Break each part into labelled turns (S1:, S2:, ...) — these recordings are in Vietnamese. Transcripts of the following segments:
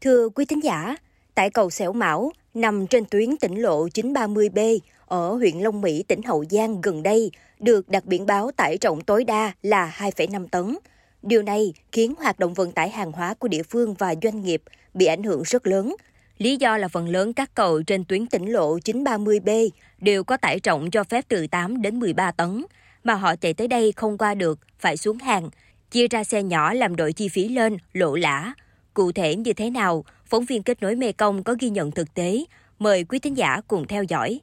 S1: Thưa quý thính giả, tại cầu Sẻo Mão, nằm trên tuyến tỉnh lộ 930B ở huyện Long Mỹ, tỉnh Hậu Giang gần đây, được đặt biển báo tải trọng tối đa là 2,5 tấn. Điều này khiến hoạt động vận tải hàng hóa của địa phương và doanh nghiệp bị ảnh hưởng rất lớn. Lý do là phần lớn các cầu trên tuyến tỉnh lộ 930B đều có tải trọng cho phép từ 8 đến 13 tấn, mà họ chạy tới đây không qua được, phải xuống hàng, chia ra xe nhỏ làm đội chi phí lên, lộ lã. Cụ thể như thế nào, phóng viên kết nối Mekong có ghi nhận thực tế. Mời quý thính giả cùng theo dõi.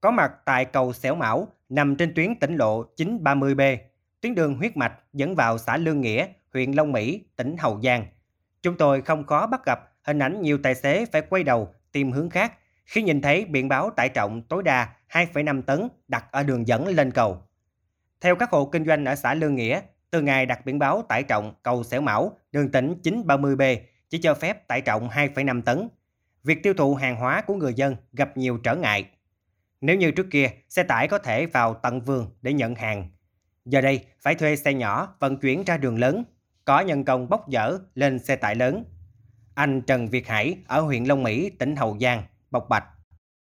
S2: Có mặt tại cầu Xẻo Mão, nằm trên tuyến tỉnh lộ 930B, tuyến đường huyết mạch dẫn vào xã Lương Nghĩa, huyện Long Mỹ, tỉnh Hậu Giang. Chúng tôi không khó bắt gặp hình ảnh nhiều tài xế phải quay đầu tìm hướng khác khi nhìn thấy biển báo tải trọng tối đa 2,5 tấn đặt ở đường dẫn lên cầu. Theo các hộ kinh doanh ở xã Lương Nghĩa, từ ngày đặt biển báo tải trọng cầu Xẻo Mão, đường tỉnh 930B chỉ cho phép tải trọng 2,5 tấn. Việc tiêu thụ hàng hóa của người dân gặp nhiều trở ngại. Nếu như trước kia, xe tải có thể vào tận vườn để nhận hàng. Giờ đây, phải thuê xe nhỏ vận chuyển ra đường lớn, có nhân công bốc dỡ lên xe tải lớn. Anh Trần Việt Hải ở huyện Long Mỹ, tỉnh Hậu Giang, bộc bạch.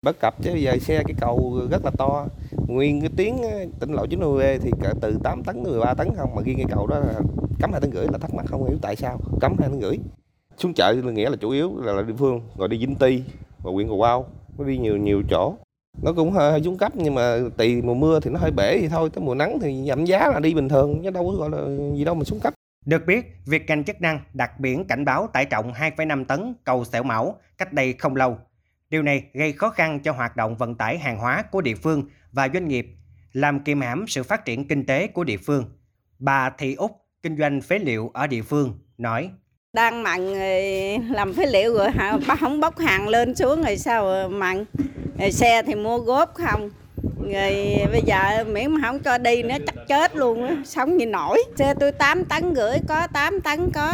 S3: Bất cập chứ giờ xe cái cầu rất là to, nguyên cái tuyến tỉnh lộ 90 thì cả từ 8 tấn đến 13 tấn không mà riêng cái cầu đó là cấm hai tấn rưỡi là thắc mắc không hiểu tại sao. Cấm hai tấn rưỡi. Xuống chợ nghĩa là chủ yếu là, là địa phương rồi đi Vĩnh Ti và huyện Cầu Bao nó đi nhiều nhiều chỗ. Nó cũng hơi xuống cấp nhưng mà tùy mùa mưa thì nó hơi bể thì thôi tới mùa nắng thì giảm giá là đi bình thường chứ đâu có gọi là gì đâu mà xuống cấp.
S2: Được biết, việc ngành chức năng đặt biển cảnh báo tải trọng 2,5 tấn cầu Sẹo Mão cách đây không lâu. Điều này gây khó khăn cho hoạt động vận tải hàng hóa của địa phương và doanh nghiệp, làm kiềm hãm sự phát triển kinh tế của địa phương. Bà Thị Úc, kinh doanh phế liệu ở địa phương, nói.
S4: Đang mặn làm phế liệu rồi bác không bốc hàng lên xuống rồi sao mặn? Rồi xe thì mua góp không? Rồi bây giờ miễn mà không cho đi nữa chắc chết luôn á sống như nổi. Xe tôi 8 tấn gửi có 8 tấn có.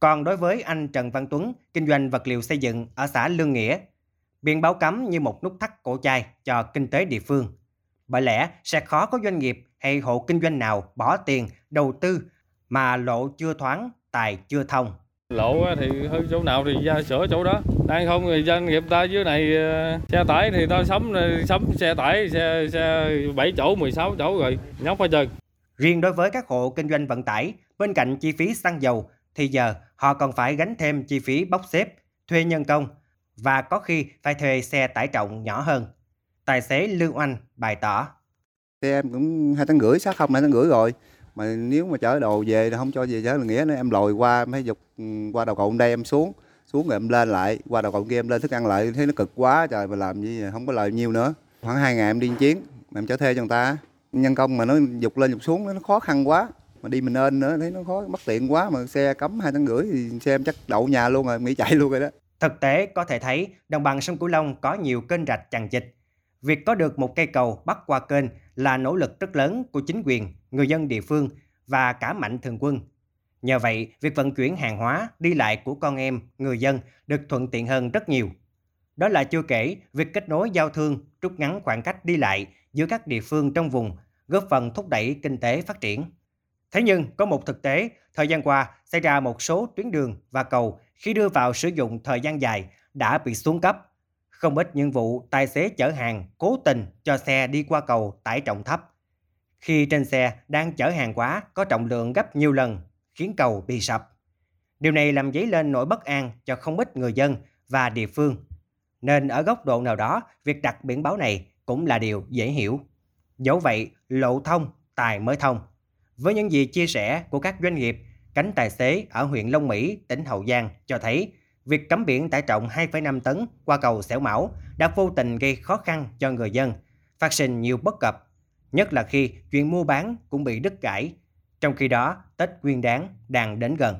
S2: Còn đối với anh Trần Văn Tuấn kinh doanh vật liệu xây dựng ở xã Lương Nghĩa biển báo cấm như một nút thắt cổ chai cho kinh tế địa phương. Bởi lẽ sẽ khó có doanh nghiệp hay hộ kinh doanh nào bỏ tiền đầu tư mà lộ chưa thoáng tài chưa thông.
S5: Lộ thì hơi chỗ nào thì ra sửa chỗ đó. Đang không thì doanh nghiệp ta dưới này ờ, xe tải thì ta sắm sắm xe tải xe xe 7 chỗ 16 chỗ rồi nhóc phải chơi.
S2: Riêng đối với các hộ kinh doanh vận tải bên cạnh chi phí xăng dầu thì giờ họ còn phải gánh thêm chi phí bốc xếp thuê nhân công và có khi phải thuê xe tải trọng nhỏ hơn. Tài xế Lương Oanh bày tỏ.
S6: Xe em cũng hai tấn rưỡi sát không, hai tấn rưỡi rồi. Mà nếu mà chở đồ về thì không cho về chở là nghĩa em lồi qua, em phải dục ừ, qua đầu cầu đây em xuống xuống rồi em lên lại. Qua đầu cầu kia em lên thức ăn lại thấy nó cực quá, trời mà làm gì không có lời nhiêu nữa. Khoảng hai ngày em đi chiến mà em chở thuê cho người ta. Nhân công mà nó dục lên dục xuống, nó khó khăn quá. Mà đi mình ơn nữa, thấy nó khó, bất tiện quá. Mà xe cấm hai tấn rưỡi thì xe em chắc đậu nhà luôn rồi, em nghĩ chạy luôn rồi đó
S2: thực tế có thể thấy đồng bằng sông cửu long có nhiều kênh rạch chằng chịt việc có được một cây cầu bắc qua kênh là nỗ lực rất lớn của chính quyền người dân địa phương và cả mạnh thường quân. Nhờ vậy, việc vận chuyển hàng hóa, đi lại của con em, người dân được thuận tiện hơn rất nhiều. Đó là chưa kể việc kết nối giao thương, rút ngắn khoảng cách đi lại giữa các địa phương trong vùng, góp phần thúc đẩy kinh tế phát triển. Thế nhưng, có một thực tế, thời gian qua xảy ra một số tuyến đường và cầu khi đưa vào sử dụng thời gian dài đã bị xuống cấp. Không ít những vụ tài xế chở hàng cố tình cho xe đi qua cầu tải trọng thấp khi trên xe đang chở hàng quá có trọng lượng gấp nhiều lần, khiến cầu bị sập. Điều này làm dấy lên nỗi bất an cho không ít người dân và địa phương. Nên ở góc độ nào đó, việc đặt biển báo này cũng là điều dễ hiểu. Dẫu vậy, lộ thông, tài mới thông. Với những gì chia sẻ của các doanh nghiệp, cánh tài xế ở huyện Long Mỹ, tỉnh Hậu Giang cho thấy việc cấm biển tải trọng 2,5 tấn qua cầu Xẻo Mão đã vô tình gây khó khăn cho người dân, phát sinh nhiều bất cập nhất là khi chuyện mua bán cũng bị đứt gãy. Trong khi đó, Tết Nguyên Đán đang đến gần.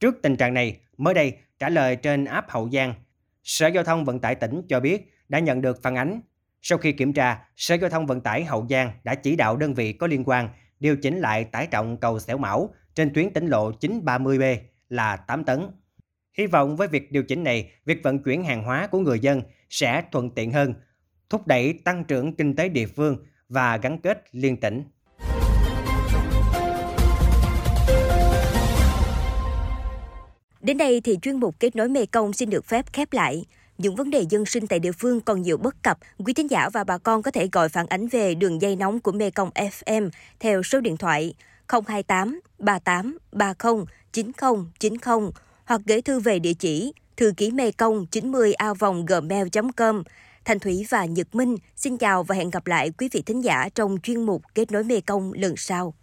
S2: Trước tình trạng này, mới đây trả lời trên app Hậu Giang, Sở Giao thông Vận tải tỉnh cho biết đã nhận được phản ánh. Sau khi kiểm tra, Sở Giao thông Vận tải Hậu Giang đã chỉ đạo đơn vị có liên quan điều chỉnh lại tải trọng cầu Xẻo Mão trên tuyến tỉnh lộ 930B là 8 tấn. Hy vọng với việc điều chỉnh này, việc vận chuyển hàng hóa của người dân sẽ thuận tiện hơn, thúc đẩy tăng trưởng kinh tế địa phương và gắn kết liên tỉnh.
S1: Đến đây thì chuyên mục kết nối Mê Công xin được phép khép lại. Những vấn đề dân sinh tại địa phương còn nhiều bất cập, quý thính giả và bà con có thể gọi phản ánh về đường dây nóng của Mê Công FM theo số điện thoại 028 38 30 90 90 hoặc gửi thư về địa chỉ thư ký mê công 90 a vòng gmail.com. Thành Thủy và Nhật Minh xin chào và hẹn gặp lại quý vị thính giả trong chuyên mục Kết nối Mê Công lần sau.